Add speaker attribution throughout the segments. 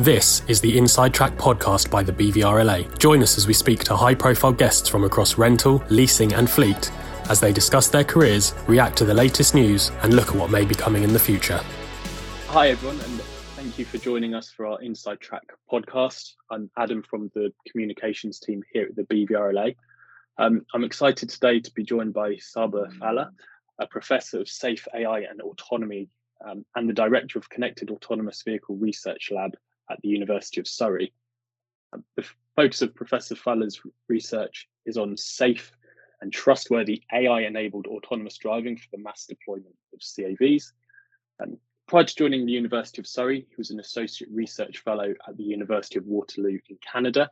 Speaker 1: This is the Inside Track podcast by the BVRLA. Join us as we speak to high profile guests from across rental, leasing, and fleet as they discuss their careers, react to the latest news, and look at what may be coming in the future.
Speaker 2: Hi, everyone, and thank you for joining us for our Inside Track podcast. I'm Adam from the communications team here at the BVRLA. Um, I'm excited today to be joined by Saber Fallah, a professor of safe AI and autonomy um, and the director of Connected Autonomous Vehicle Research Lab at the University of Surrey. Um, the focus of Professor Fallah's research is on safe and trustworthy AI enabled autonomous driving for the mass deployment of CAVs. Um, prior to joining the University of Surrey, he was an associate research fellow at the University of Waterloo in Canada.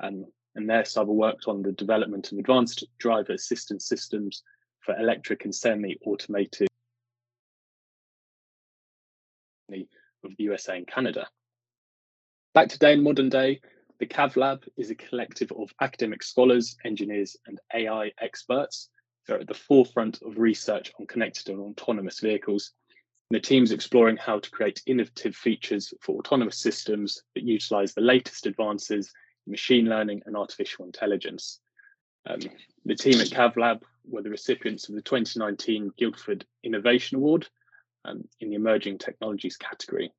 Speaker 2: Um, and there, Saber worked on the development of advanced driver assistance systems for electric and semi automated of the USA and Canada. Back today in modern day, the CAV Lab is a collective of academic scholars, engineers, and AI experts that are at the forefront of research on connected and autonomous vehicles. And the team's exploring how to create innovative features for autonomous systems that utilize the latest advances in machine learning and artificial intelligence. Um, the team at CAV Lab were the recipients of the 2019 Guildford Innovation Award um, in the Emerging Technologies category.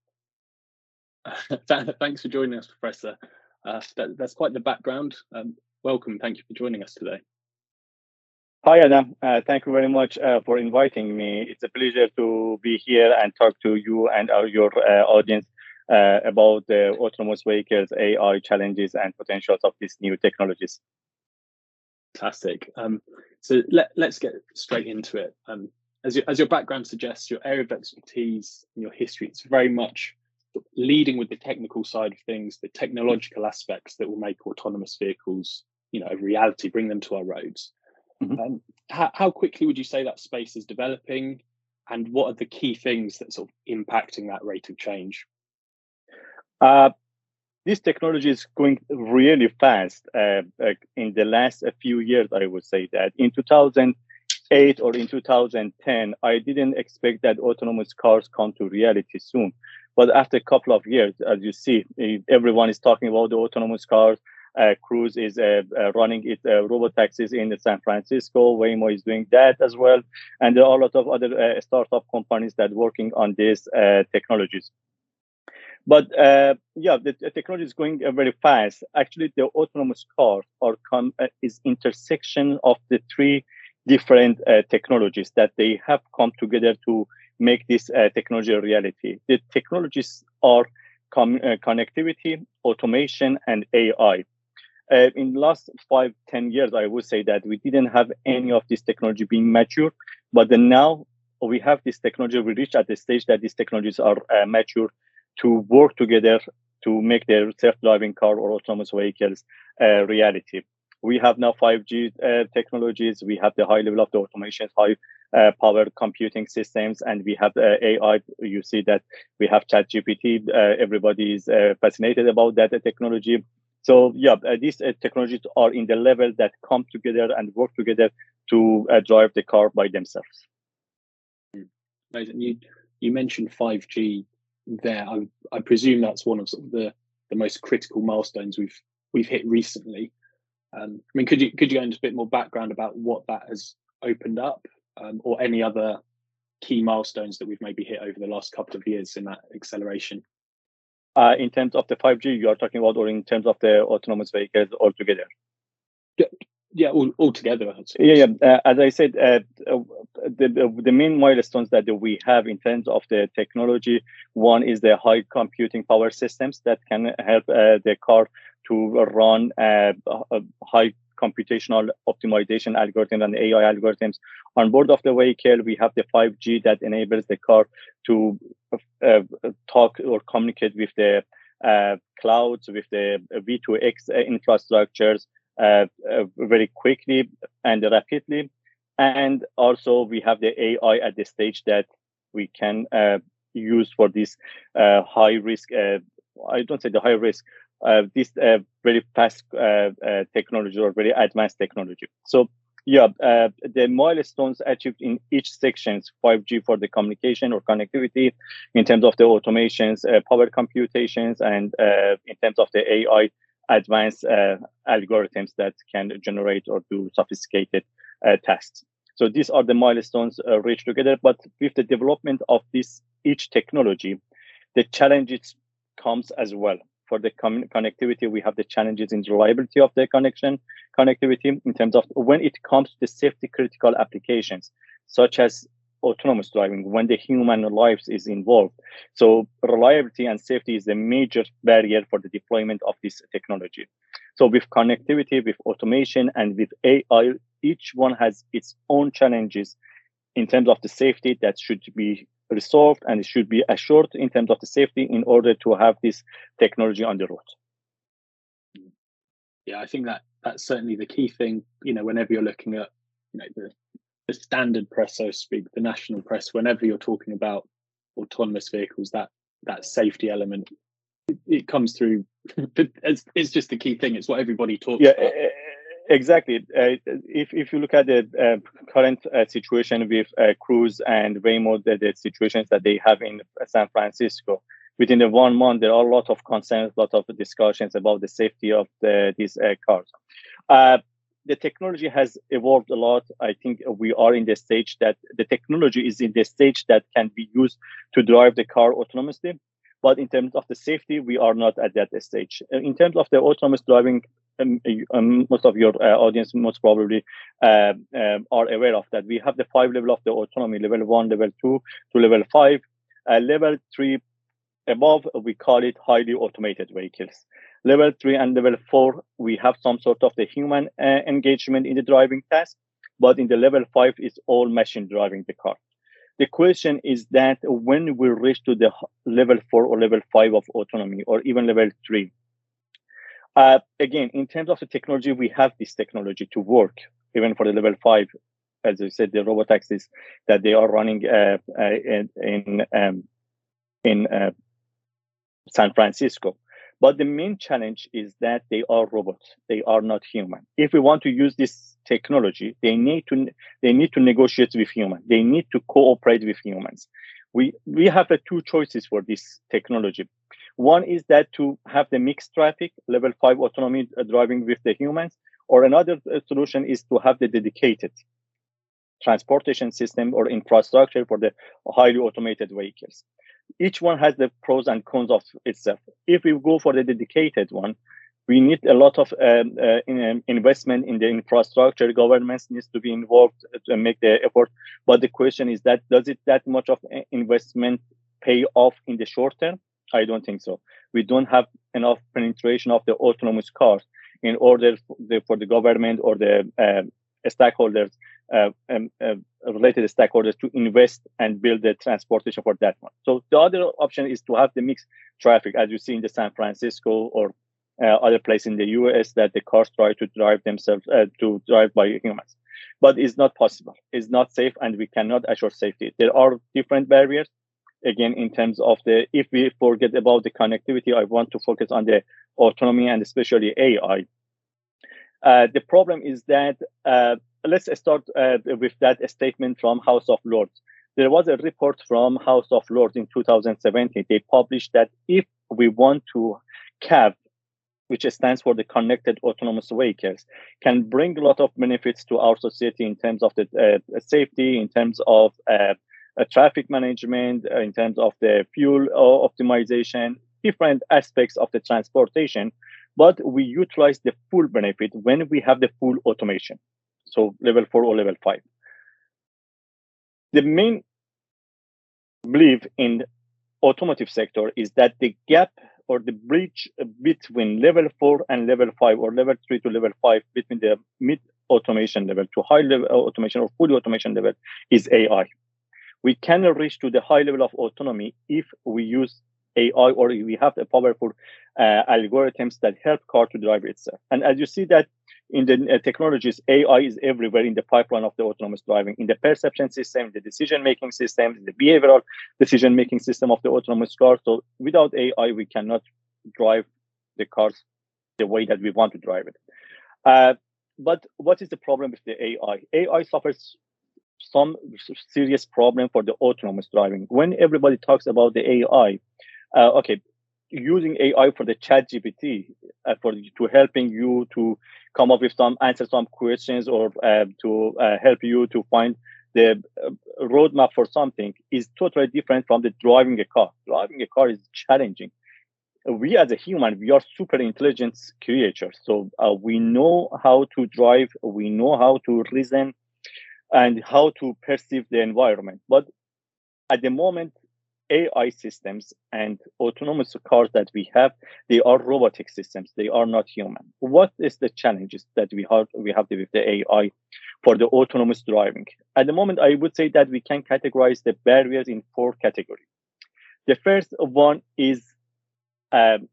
Speaker 2: Thanks for joining us, Professor. Uh, that, that's quite the background. Um, welcome. Thank you for joining us today.
Speaker 3: Hi, Adam. Uh, thank you very much uh, for inviting me. It's a pleasure to be here and talk to you and our, your uh, audience uh, about the autonomous vehicles, AI challenges, and potentials of these new technologies.
Speaker 2: Fantastic. Um, so let, let's get straight into it. Um, as, your, as your background suggests, your area of expertise and your history, it's very much leading with the technical side of things, the technological aspects that will make autonomous vehicles, you know, a reality, bring them to our roads. Mm-hmm. Um, how, how quickly would you say that space is developing, and what are the key things that sort of impacting that rate of change?
Speaker 3: Uh, this technology is going really fast. Uh, in the last few years, I would say that in 2008 or in 2010, I didn't expect that autonomous cars come to reality soon. But after a couple of years, as you see, everyone is talking about the autonomous cars. Uh, Cruise is uh, uh, running its uh, robot taxis in San Francisco. Waymo is doing that as well, and there are a lot of other uh, startup companies that are working on these uh, technologies. But uh, yeah, the, technology is going very fast. Actually, the autonomous car are come, is intersection of the three different technologies that they have come together to make this uh, technology a reality. The technologies are com- uh, connectivity, automation, and AI. Uh, in the last five, ten years, I would say that we didn't have any of this technology being mature, but now we have this technology. We reach at the stage that these technologies are uh, mature to work together to make their self-driving car or autonomous vehicles a reality. We have now 5G uh, technologies. We have the high level of the automation, high uh, power computing systems, and we have uh, AI. You see that we have ChatGPT. Uh, everybody is uh, fascinated about that technology. So yeah, uh, these uh, technologies are in the level that come together and work together to drive the car by themselves.
Speaker 2: Amazing. You you mentioned 5G there. I, I presume that's one of, of the the most critical milestones we've we've hit recently. Um, I mean, could you could you go into a bit more background about what that has opened up, um, or any other key milestones that we've maybe hit over the last couple of years in that acceleration?
Speaker 3: Uh, in terms of the 5G, you are talking about, or in terms of the autonomous vehicles altogether?
Speaker 2: Yeah, yeah all, all together.
Speaker 3: Yeah, yeah. Uh, as I said, uh, the, the main milestones that we have in terms of the technology, one is the high computing power systems that can help uh, the car to run uh, high computational optimization algorithms and AI algorithms. On board of the vehicle, we have the 5G that enables the car to uh, talk or communicate with the uh, clouds, with the V2X infrastructures uh, uh, very quickly and rapidly. And also, we have the AI at the stage that we can uh, use for this high risk. I don't say the high risk, uh, this uh, very fast uh, technology or very advanced technology. So Yeah, uh, the milestones achieved in each sections 5G for the communication or connectivity, in terms of the automations, uh, power computations, and uh, in terms of the AI advanced uh, algorithms that can generate or do sophisticated uh, tasks. So these are the milestones uh, reached together. But with the development of this each technology, the challenges comes as well for the con- connectivity, we have the challenges in reliability of the connection connectivity in terms of when it comes to the safety critical applications, such as autonomous driving, when the human lives is involved. So reliability and safety is a major barrier for the deployment of this technology. So with connectivity, with automation, and with AI, each one has its own challenges in terms of the safety that should be resolved and it should be assured in terms of the safety in order to have this technology on the road.
Speaker 2: Yeah, I think that that's certainly the key thing. You know, whenever you're looking at you know the the standard press, so to speak, the national press, whenever you're talking about autonomous vehicles, that that safety element it, it comes through. it's, it's just the key thing. It's what everybody talks
Speaker 3: yeah,
Speaker 2: about.
Speaker 3: Eh, eh, Exactly. Uh, if if you look at the uh, current uh, situation with uh, Cruise and Waymo, the, the, situations that they have in San Francisco, within the one month, there are a lot of concerns, a lot of discussions about the safety of the, these uh, cars. Uh, the technology has evolved a lot. I think we are in the stage that the technology is in the stage that can be used to drive the car autonomously. But in terms of the safety, we are not at that stage. In terms of the autonomous driving um, most of your uh, audience most probably uh, uh, are aware of that. We have the five level of the autonomy: level one, level two, to level five. Uh, level three above, we call it highly automated vehicles. Level three and level four, we have some sort of the human uh, engagement in the driving task, but in the level five, it's all machine driving the car. The question is that when we reach to the level four or level five of autonomy, or even level three, uh, again, in terms of the technology, we have this technology to work even for the level five. As I said, the robot taxis that they are running uh, uh, in in, um, in uh, San Francisco. But the main challenge is that they are robots; they are not human. If we want to use this technology, they need to they need to negotiate with humans. They need to cooperate with humans. We we have uh, two choices for this technology. One is that to have the mixed traffic, level five autonomy uh, driving with the humans, or another uh, solution is to have the dedicated transportation system or infrastructure for the highly automated vehicles. Each one has the pros and cons of itself. If we go for the dedicated one, we need a lot of um, uh, in, um, investment in the infrastructure. Governments needs to be involved to make the effort. But the question is that does it that much of uh, investment pay off in the short term? I don't think so. We don't have enough penetration of the autonomous cars in order for the, government or the uh, stakeholders, uh, um, uh, related stakeholders to invest and build the transportation for that one. So the other option is to have the mixed traffic, as you see in the San Francisco or uh, other place in the US that the cars try to drive themselves uh, to drive by humans. But it's not possible. It's not safe, and we cannot assure safety. There are different barriers again in terms of the if we forget about the connectivity i want to focus on the autonomy and especially ai uh, the problem is that uh, let's start uh, with that statement from house of lords. There was a report from house of lords in 2017 they published that if we want to CAV which stands for the connected autonomous vehicles can bring a lot of benefits to our society in terms of the uh, safety in terms of uh, traffic management, uh, in terms of the fuel uh, optimization, different aspects of the transportation. But we utilize the full benefit when we have the full automation. So level four or level five. The main belief in automotive sector is that the gap or the bridge between level four and level five or level three to level five between the mid automation level to high level automation or fully automation level is AI we can reach to the high level of autonomy if we use AI or we have the powerful uh, algorithms that help car to drive itself. And as you see that in the uh, technologies, AI is everywhere in the pipeline of the autonomous driving, in the perception system, the decision-making system, the behavioral decision-making system of the autonomous car. So without AI, we cannot drive the cars the way that we want to drive it. Uh, but what is the problem with the AI? AI suffers some serious problem for the autonomous driving. When everybody talks about the AI, uh, okay, using AI for the chat GPT uh, for to helping you to come up with some answer some questions or uh, to uh, help you to find the uh, roadmap for something is totally different from the driving a car. Driving a car is challenging. We as a human, we are super intelligent creatures. So uh, we know how to drive, we know how to reason, and how to perceive the environment. But at the moment, AI systems and autonomous cars that we have, they are robotic systems. They are not human. What is the challenges that we have we have with the AI for the autonomous driving? At the moment, I would say that we can categorize the barriers in four categories. The first one is um,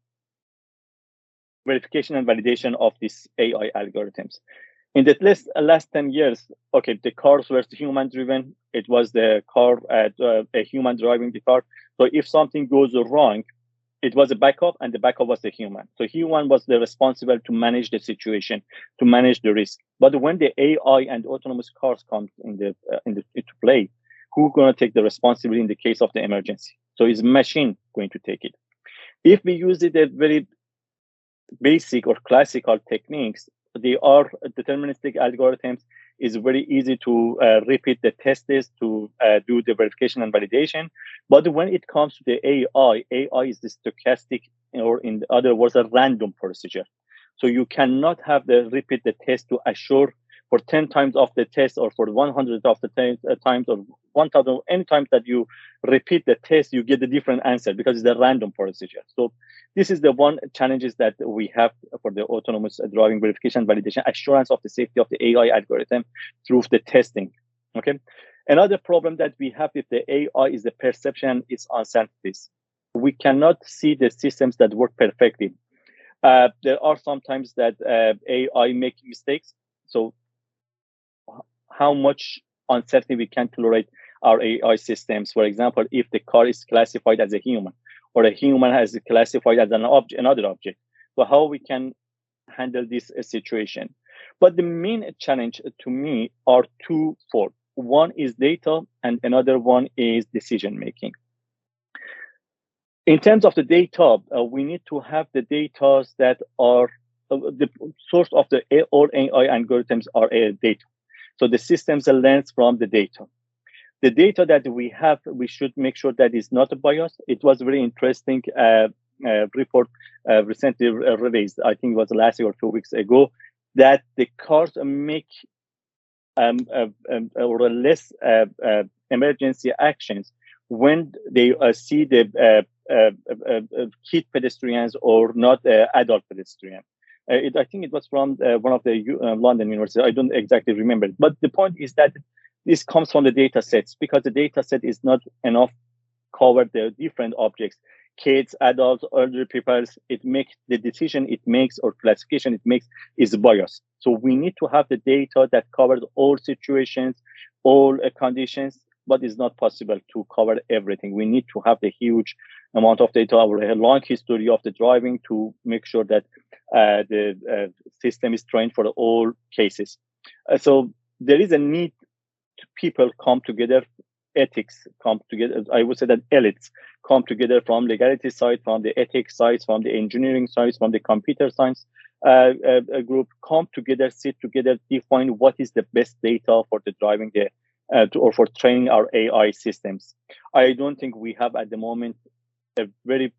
Speaker 3: verification and validation of these AI algorithms in the last, last 10 years, okay, the cars were human driven. It was the car, uh, a human driving the car. So if something goes wrong, it was a backup and the backup was the human. So human was the responsible to manage the situation, to manage the risk. But when the AI and autonomous cars come in the, uh, in the into play, who's going to take the responsibility in the case of the emergency? So is machine going to take it? If we use it a very basic or classical techniques, they are deterministic algorithms It's very easy to uh, repeat the tests to uh, do the verification and validation. But when it comes to the ai ai is the stochastic or in other words a random procedure. So you cannot have the repeat the test to assure for 10 times of the test or for 100 of the t- uh, times or 1000 any times that you repeat the test you get a different answer because it's a random procedure. So this is the one challenges that we have for the autonomous driving verification validation assurance of the safety of the ai algorithm through the testing okay? Another problem that we have with the ai is the perception is uncertainties we cannot see the systems that work perfectly. Uh, there are sometimes that uh, ai make mistakes. So how much uncertainty we can tolerate our AI systems. For example, if the car is classified as a human or a human has classified as an object, another object. So how we can handle this uh, situation? But the main challenge to me are twofold. One is data, and another one is decision making. In terms of the data, uh, we need to have the data that are uh, the source of the all AI algorithms are uh, data. So the systems learns from the data. The data that we have, we should make sure that is not biased. It was a very interesting uh, uh, report uh, recently released. I think it was last year or two weeks ago that the cars make um, uh, um, or less uh, uh, emergency actions when they see the kid pedestrians or not adult pedestrians. Uh, it, I think it was from uh, one of the uh, London universities. I don't exactly remember. But the point is that this comes from the data sets because the data set is not enough cover the different objects kids adults elderly people it makes the decision it makes or classification it makes is biased so we need to have the data that covers all situations all uh, conditions but it's not possible to cover everything we need to have the huge amount of data a long history of the driving to make sure that uh, the uh, system is trained for all cases. Uh, so there is a need to people come together, ethics come together. I would say that elites come together from legality side, from the ethics side, from the engineering side, from the computer science uh, uh, group, come together, sit together, define what is the best data for the driving the uh, to, or for training our AI systems. I don't think we have at the moment a very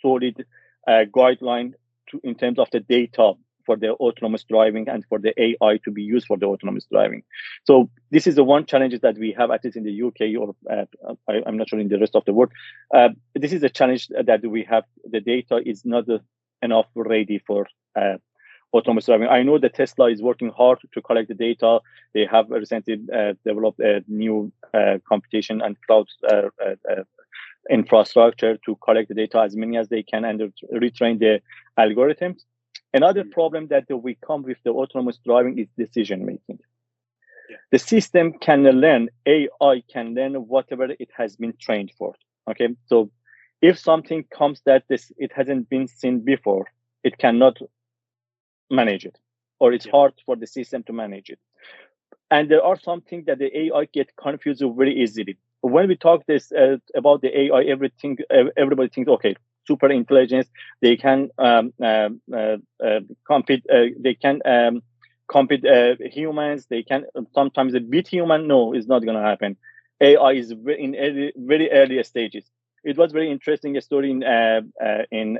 Speaker 3: solid uh, guideline to, in terms of the data for the autonomous driving and for the AI to be used for the autonomous driving. So this is the one challenge that we have, at least in the UK, or uh, I, am not sure in the rest of the world. Uh, this is a challenge that we have. The data is not enough ready for uh, autonomous driving. I know that Tesla is working hard to collect the data. They have recently uh, developed a new uh, computation and cloud uh, infrastructure to collect the data as many as they can and retrain the algorithms. Another mm. problem that we come with the autonomous driving is decision making. Yeah. The system can learn, AI can learn whatever it has been trained for. Okay, so if something comes that this it hasn't been seen before, it cannot manage it or it's yeah. hard for the system to manage it. And there are some things that the AI get confused very easily. When we talk this uh, about the AI, everything everybody thinks okay, super intelligence. They can um, uh, uh, uh compete. Uh, they can um, compete uh, humans. They can sometimes beat human. No, it's not going to happen. AI is in early, very early stages. It was very interesting story in in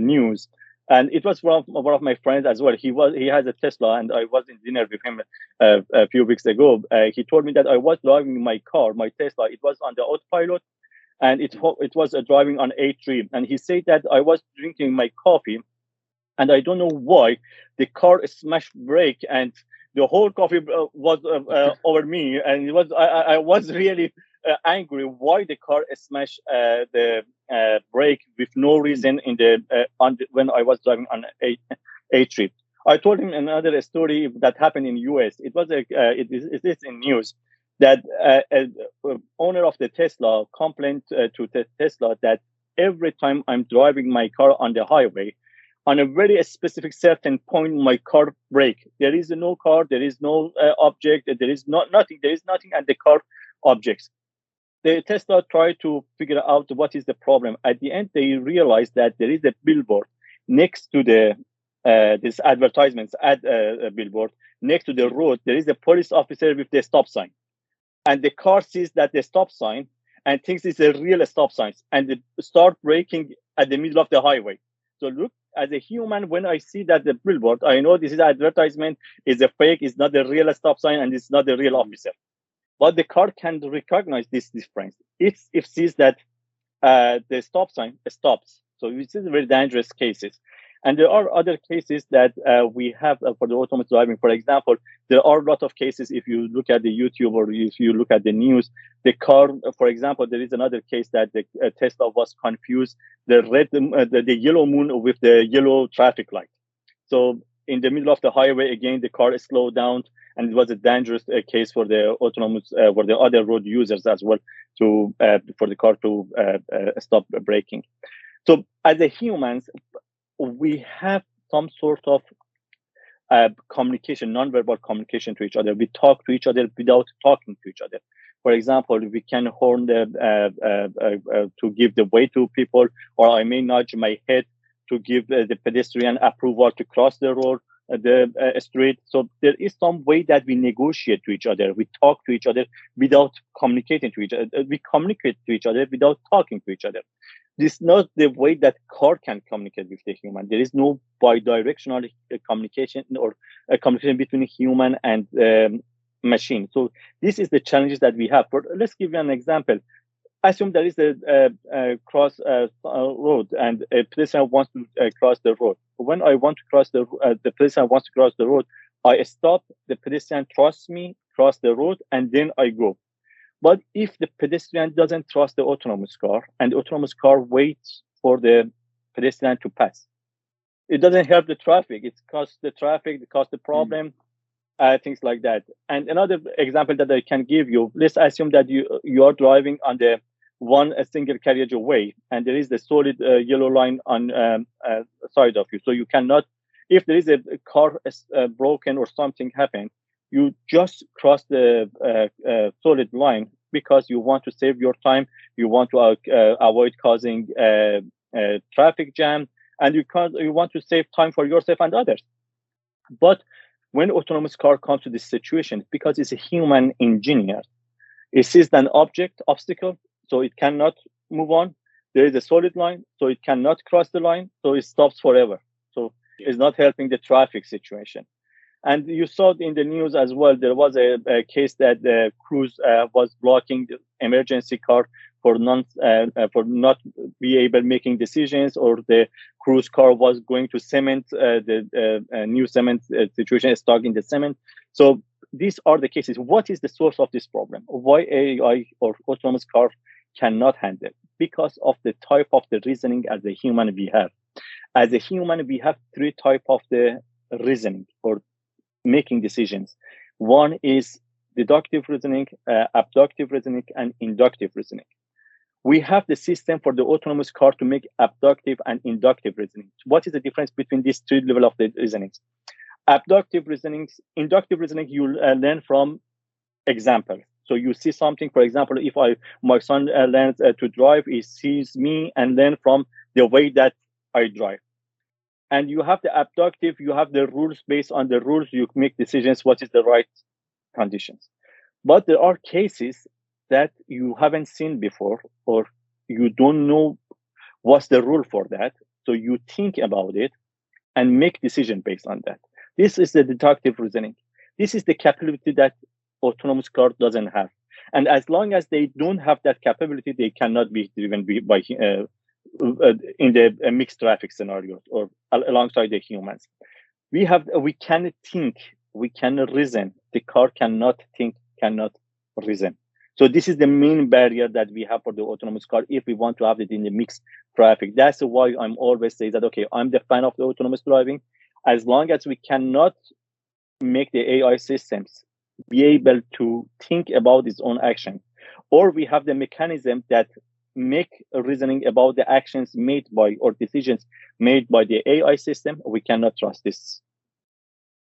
Speaker 3: news and it was one of, one of my friends as well. He was he has a Tesla, and I was in dinner with him uh, a few weeks ago. Uh, he told me that I was driving my car, my Tesla. It was on the autopilot, and it it was uh, driving on A3. And he said that I was drinking my coffee, and I don't know why the car smashed brake and the whole coffee uh, was uh, uh, over me, and it was I, I was really angry why the car smashed uh, the uh, brake with no reason in the, on the, when I was driving on a a trip. I told him another story that happened in US. It was a it is it is in news that uh, owner of the Tesla complained uh, to Tesla that every time I'm driving my car on the highway, on a very specific certain point, my car brake. There is no car, there is no uh, object, there is not nothing, there is nothing, and the car objects the Tesla tried to figure out what is the problem. At the end, they realized that there is a billboard next to the uh, this advertisements ad uh, billboard next to the road. There is a police officer with the stop sign, and the car sees that the stop sign and thinks it's a real stop sign, and they start braking at the middle of the highway. So look, as a human, when I see that the billboard, I know this is advertisement, is a fake, it's not the real stop sign, and it's not the real officer but the car can recognize this difference. If it sees that uh, the stop sign stops, so this is very dangerous cases. And there are other cases that uh, we have uh, for the autonomous driving. For example, there are a lot of cases. If you look at the YouTube or if you look at the news, the car, for example, there is another case that the uh, Tesla was confused the red, uh, the, the yellow moon with the yellow traffic light. So in the middle of the highway, again, the car is slowed down and it was a dangerous uh, case for the autonomous uh, for the other road users as well to uh, for the car to uh, uh, stop braking. So as a humans we have some sort of uh, communication non-verbal communication to each other. We talk to each other without talking to each other. For example we can horn the to give the way to people or i may nudge my head to give the pedestrian approval to cross the road the uh, street. So there is some way that we negotiate to each other. We talk to each other without communicating to each other. We communicate to each other without talking to each other. This is not the way that car can communicate with the human. There is no bidirectional uh, communication or a communication between human and um, machine. So this is the challenges that we have. But let's give you an example assume there is a, a, a cross uh, road and a pedestrian wants to uh, cross the road. When I want to cross the uh, the pedestrian wants to cross the road, I stop. The pedestrian trusts me, cross the road, and then I go. But if the pedestrian doesn't trust the autonomous car and the autonomous car waits for the pedestrian to pass, it doesn't help the traffic. It causes the traffic, it causes the problem. Mm. Uh, things like that. And another example that I can give you: let's assume that you you are driving on the one a single carriage away, and there is the solid uh, yellow line on um, uh, side of you. So you cannot, if there is a car uh, broken or something happened, you just cross the uh, uh, solid line because you want to save your time. You want to uh, avoid causing traffic jam, and you you want to save time for yourself and others. But when autonomous car comes to this situation, because it's a human engineer, it sees an object obstacle so it cannot move on. There is a solid line, so it cannot cross the line, so it stops forever. So it's not helping the traffic situation. And you saw in the news as well, there was a, a case that the Cruise uh, was blocking the emergency car for non uh, uh, for not be able making decisions, or the Cruise car was going to cement uh, the uh, uh, new cement situation stuck in the cement. So these are the cases. What is the source of this problem? Why AI or autonomous car cannot handle because of the type of the reasoning as a human we have. As a human, we have three type of the reasoning or making decisions. One is deductive reasoning, uh, abductive reasoning, and inductive reasoning. We have the system for the autonomous car to make abductive and inductive reasoning. What is the difference between these three level of the reasonings? Abductive reasoning, inductive reasoning, you uh, learn from examples. So you see something, for example, if I my son uh, learns uh, to drive, he sees me and learn from the way that I drive. And you have the abductive, you have the rules based on the rules, you make decisions what is the right conditions. But there are cases that you haven't seen before or you don't know what's the rule for that. So you think about it and make decision based on that. This is the deductive reasoning. This is the capability that autonomous car doesn't have. And as long as they don't have that capability, they cannot be driven by uh, uh, in the uh, mixed traffic scenarios or alongside the humans. We have we can think, we can reason. The car cannot think, cannot reason. So this is the main barrier that we have for the autonomous car if we want to have it in the mixed traffic. That's why I'm always say that okay, I'm the fan of the autonomous driving. As long as we cannot make the AI systems be able to think about its own action, or we have the mechanism that make reasoning about the actions made by or decisions made by the AI system, we cannot trust this.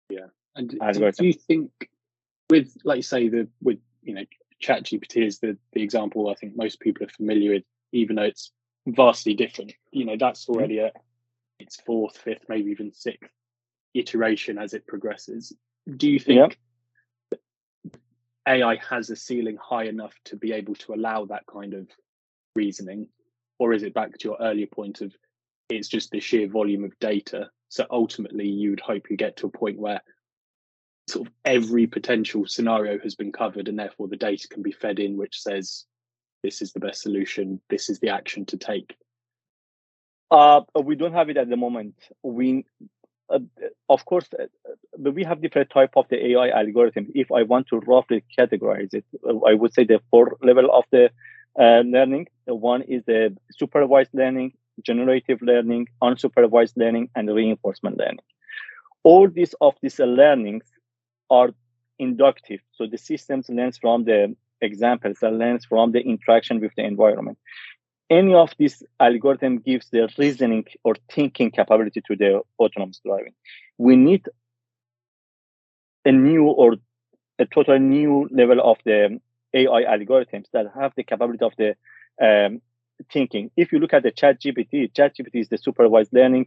Speaker 2: Yeah, and do you think with, like you say, the with you know ChatGPT is the the example I think most people are familiar with, even though it's vastly different. You know, that's mm-hmm. already at its fourth, fifth, maybe even sixth iteration as it progresses. Do you think yeah. AI has a ceiling high enough to be able to allow that kind of reasoning? Or is it back to your earlier point of it's just the sheer volume of data? So ultimately, you would hope you get to a point where sort of every potential scenario has been covered and therefore the data can be fed in which says this is the best solution this is the action to take
Speaker 3: uh, we don't have it at the moment we of course uh, we have different type of the ai algorithm if i want to roughly categorize it uh, i would say the four level of the uh, learning one is the supervised learning generative learning unsupervised learning and reinforcement learning all these of these learnings are inductive. So the systems learns from the examples, that learns from the interaction with the environment. Any of this algorithm gives the reasoning or thinking capability to the autonomous driving. We need a new or a total new level of the AI algorithms that have the capability of the um, thinking. If you look at the Chat GPT, Chat GPT is the supervised learning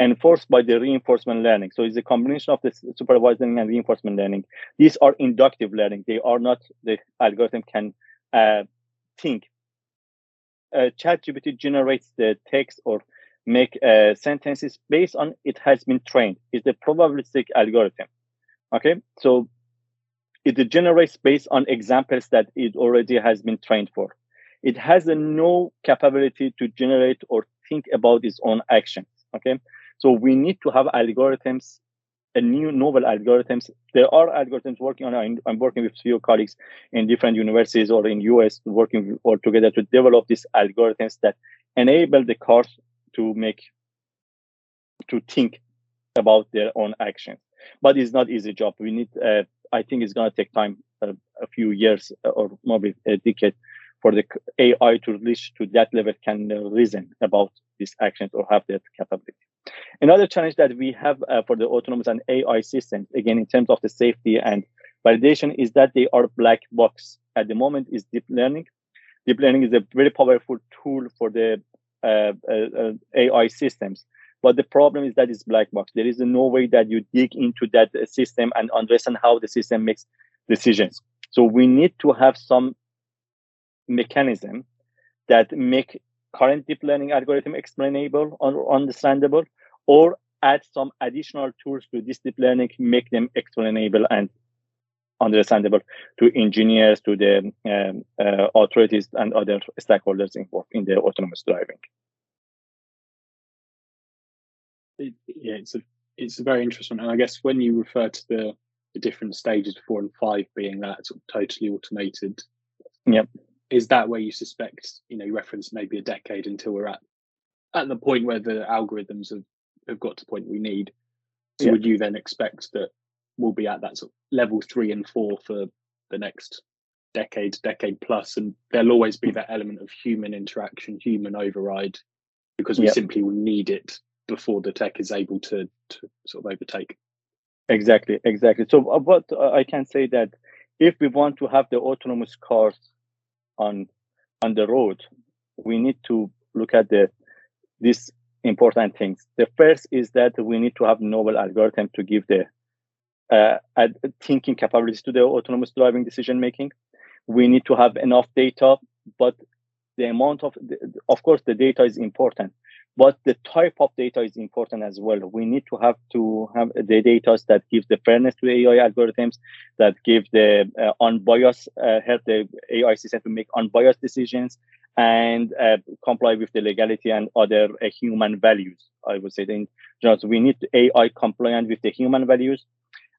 Speaker 3: enforced by the reinforcement learning. So it's a combination of the supervised learning and reinforcement learning. These are inductive learning. They are not, the algorithm can uh, think. Uh, ChatGPT generates the text or make uh, sentences based on it has been trained. It's a probabilistic algorithm. Okay, so it generates based on examples that it already has been trained for. It has no capability to generate or think about its own actions. Okay, so we need to have algorithms, a new novel algorithms. There are algorithms working on. I'm working with few colleagues in different universities or in US working all together to develop these algorithms that enable the cars to make to think about their own actions. But it's not easy job. We need. Uh, I think it's going to take time, uh, a few years or maybe a decade, for the AI to reach to that level can reason about these actions or have that capability. Another challenge that we have uh, for the autonomous and AI systems, again, in terms of the safety and validation, is that they are black box. At the moment, is deep learning. Deep learning is a very powerful tool for the uh, uh, uh AI systems. But the problem is that it's black box. There is no way that you dig into that system and understand how the system makes decisions. So we need to have some mechanism that make current deep learning algorithm explainable or understandable, or add some additional tools to this deep learning, make them explainable and understandable to engineers, to the um, uh, authorities, and other stakeholders involved in the autonomous driving.
Speaker 2: It, yeah, it's a it's a very interesting, and I guess when you refer to the the different stages, four and five being that sort of totally automated,
Speaker 3: yep
Speaker 2: is that where you suspect you know you reference maybe a decade until we're at at the point where the algorithms have, have got to the point we need so yeah. would you then expect that we'll be at that sort of level three and four for the next decade decade plus and there'll always be that element of human interaction human override because we yep. simply will need it before the tech is able to to sort of overtake
Speaker 3: Exactly, exactly. So uh, what uh, I can say that if we want to have the autonomous cars on on the road, we need to look at the these important things. The first is that we need to have novel algorithm to give the uh, thinking capabilities to the autonomous driving decision making. We need to have enough data, but the amount of, of course, the data is important, but the type of data is important as well. We need to have to have the data that gives the fairness to AI algorithms, that give the uh, unbiased, uh, help the AI system to make unbiased decisions, and uh, comply with the legality and other uh, human values. I would say, in general, we need AI compliant with the human values,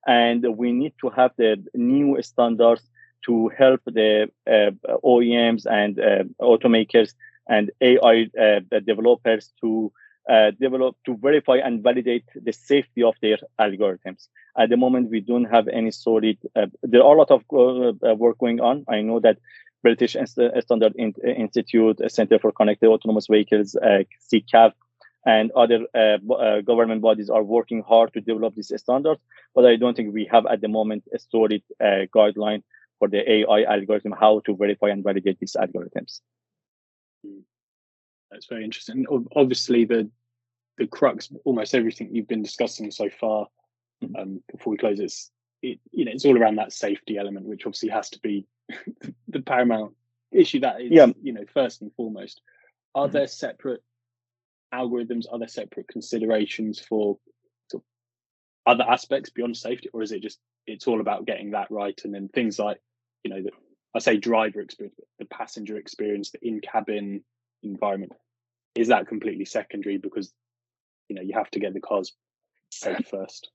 Speaker 3: and we need to have the new standards to help the uh, OEMs and uh, automakers and AI uh, developers to uh, develop to verify and validate the safety of their algorithms. At the moment, we don't have any solid. Uh, there are a lot of uh, work going on. I know that British Standard Institute, Center for Connected Autonomous Vehicles, CCAV, and other government bodies are working hard to develop these standards. But I don't think we have at the moment a solid guideline for the AI algorithm how to verify and validate these algorithms.
Speaker 2: Hmm. That's very interesting. Obviously, the the crux, almost everything you've been discussing so far, hmm. um, before we close, it's it, you know it's all around that safety element, which obviously has to be the paramount issue. That is, yeah. you know, first and foremost. Are mm-hmm. there separate algorithms? Are there separate considerations for sort of other aspects beyond safety, or is it just it's all about getting that right? And then things like you know, the, I say driver experience, but the passenger experience, the in cabin environment, is that completely secondary because you know you have to get the cars safe first.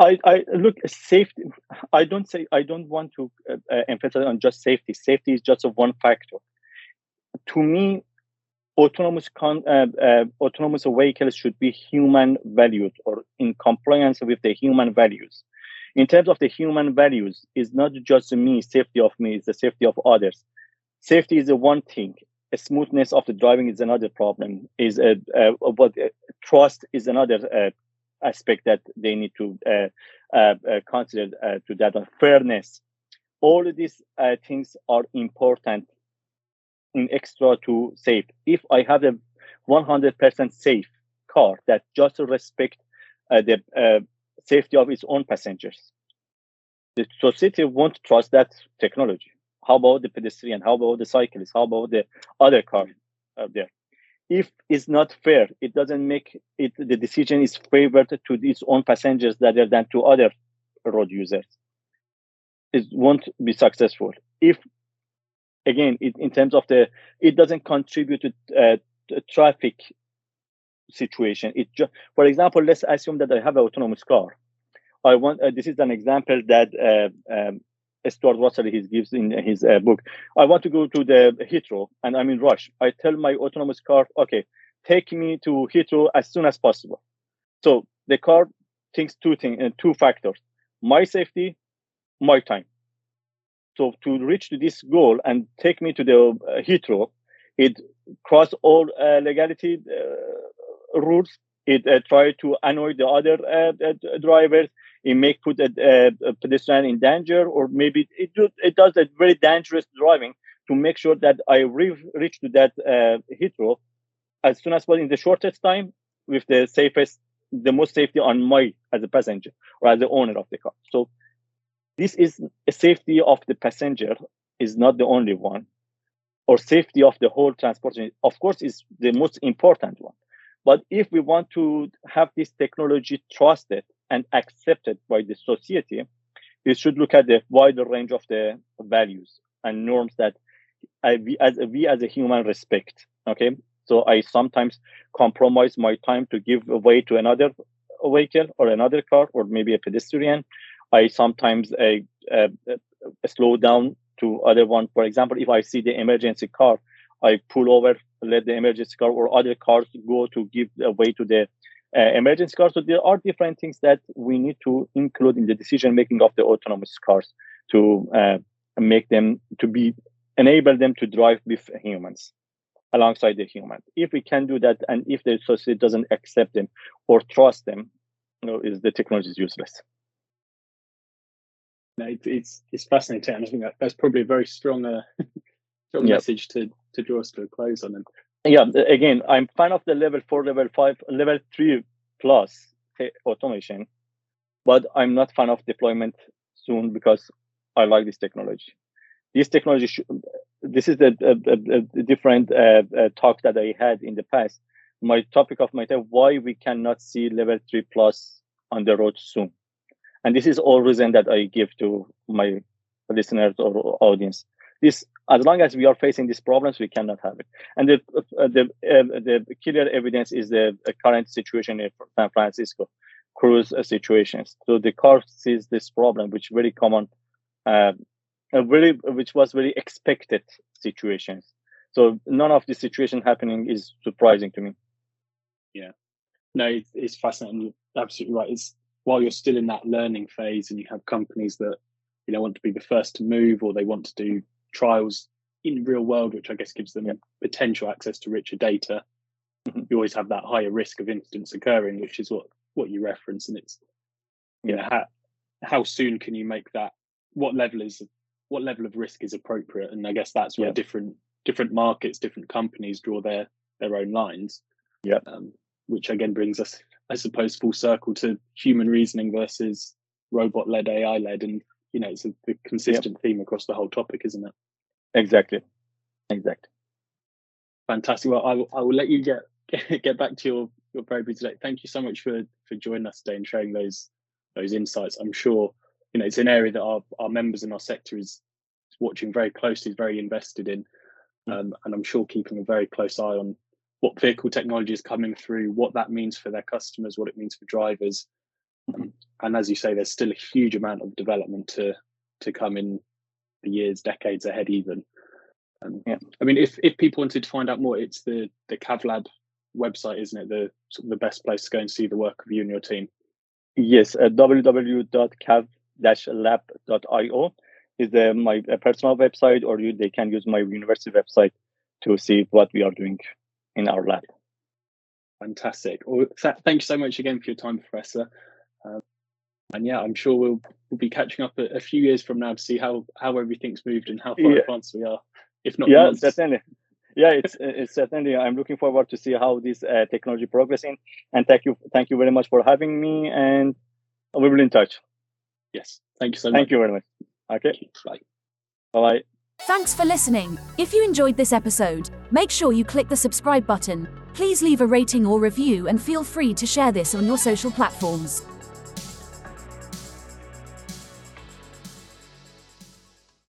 Speaker 3: I, I look safety. I don't say I don't want to uh, uh, emphasize on just safety. Safety is just a one factor. To me, autonomous con, uh, uh, autonomous vehicles should be human valued or in compliance with the human values in terms of the human values is not just me safety of me it's the safety of others. Safety is the one thing. A smoothness of the driving is another problem. Is a, but trust is another uh, aspect that they need to uh, uh, uh, consider to that fairness. All these things are important in extra to safe. If i have a 100% safe car that just respect the safety of its own passengers. The society won't trust that technology. How about the pedestrian? How about the cyclist? How about the other car out there? If it's not fair, it doesn't make it. The decision is favored to its own passengers rather than to other road users. It won't be successful. If again, it, in terms of the, it doesn't contribute to, uh, to traffic situation. It just, for example, let's assume that I have an autonomous car. I want. Uh, this is an example that uh, um, Stuart Russell he gives in his uh, book. I want to go to the Heathrow and I'm in rush. I tell my autonomous car, okay, take me to Heathrow as soon as possible. So the car thinks two things, uh, two factors: my safety, my time. So to reach to this goal and take me to the uh, Heathrow, it cross all uh, legality rules. It uh, try to annoy the other uh, uh, drivers. It may put a, a, pedestrian in danger, or maybe it do, it does a very dangerous driving to make sure that I re- reach to that uh, Heathrow as soon as possible in the shortest time with the safest, the most safety on my as a passenger or as the owner of the car. So this is a safety of the passenger is not the only one, or safety of the whole transportation. Of course, is the most important one. But if we want to have this technology trusted and accepted by the society, we should look at the wider range of the values and norms that I, we, as, we as a human respect. Okay, so I sometimes compromise my time to give way to another vehicle or another car or maybe a pedestrian. I sometimes uh, uh, slow down to other one. For example, if I see the emergency car, I pull over let the emergency car or other cars go to give way to the uh, emergency car. So there are different things that we need to include in the decision making of the autonomous cars to uh, make them to be enable them to drive with humans alongside the human. If we can do that, and if the society doesn't accept them or trust them, you know, is the technology is useless.
Speaker 2: It's it's fascinating, I think that, that's probably a very strong uh, strong
Speaker 3: Yep.
Speaker 2: message to to draw us to a close on. And
Speaker 3: yeah again i'm fan of the level 4 level 5 level 3 plus automation but i'm not fan of deployment soon because i like this technology this technology should, this is the, the, the different uh, uh, talk that i had in the past my topic of my time why we cannot see level 3 plus on the road soon and this is all reason that i give to my listeners or audience this as long as we are facing these problems we cannot have it and the uh, the uh, the clear evidence is the uh, current situation in San Francisco Cruise situations. So the car sees this problem, which very common, uh, very which was very expected situations. So none of this situation happening is surprising to me.
Speaker 2: Yeah, no, it's, it's fascinating. You're absolutely right. It's while you're still in that learning phase, and you have companies that you know want to be the first to move, or they want to do trials in real world, which I guess gives them
Speaker 3: Yeah.
Speaker 2: potential access to richer data.
Speaker 3: Mhm.
Speaker 2: You always have that higher risk of incidents occurring, which is what what you reference, and it's you know how how soon can you make that? What level is what level of risk is appropriate? And I guess that's where
Speaker 3: Yeah.
Speaker 2: different different markets, different companies draw their their own lines.
Speaker 3: Yeah.
Speaker 2: Um, which again brings us, I suppose, full circle to human reasoning versus robot led, AI led, and you know it's a, the consistent theme across the whole topic, isn't it?
Speaker 3: Exactly, exactly.
Speaker 2: Fantastic. Well, I will, I will let you get, get get back to your your very busy day. Thank you so much for for joining us today and sharing those those insights. I'm sure you know it's an area that our our members in our sector is watching very closely, is very invested in, um, and I'm sure keeping a very close eye on what vehicle technology is coming through, what that means for their customers, what it means for drivers, and as you say, there's still a huge amount of development to to come in the years, decades ahead, even. Um,
Speaker 3: Yeah.
Speaker 2: I mean, if if people wanted to find out more, it's the the CavLab website, isn't it? The sort of the best place to go and see the work of you and your team.
Speaker 3: Yes, uh, www.cav-lab.io is the, my uh, personal website, or you, they can use my university website to see what we are doing in our lab.
Speaker 2: Fantastic. Well, th- thank you so much again for your time, Professor. Um, and yeah, I'm sure we'll we'll be catching up a, a few years from now to see how how everything's moved and how far
Speaker 3: Yeah.
Speaker 2: advanced we are. If not,
Speaker 3: yeah
Speaker 2: months.
Speaker 3: certainly yeah it's it's certainly i'm looking forward to see how this uh, technology progressing and thank you thank you very much for having me and we will in touch
Speaker 2: Yes. Thank you so much.
Speaker 3: thank you very much okay
Speaker 2: Thank. Bye.
Speaker 3: bye
Speaker 4: Thanks for listening. If you enjoyed this episode, make sure you click the subscribe button. Please leave a rating or review and feel free to share this on your social platforms.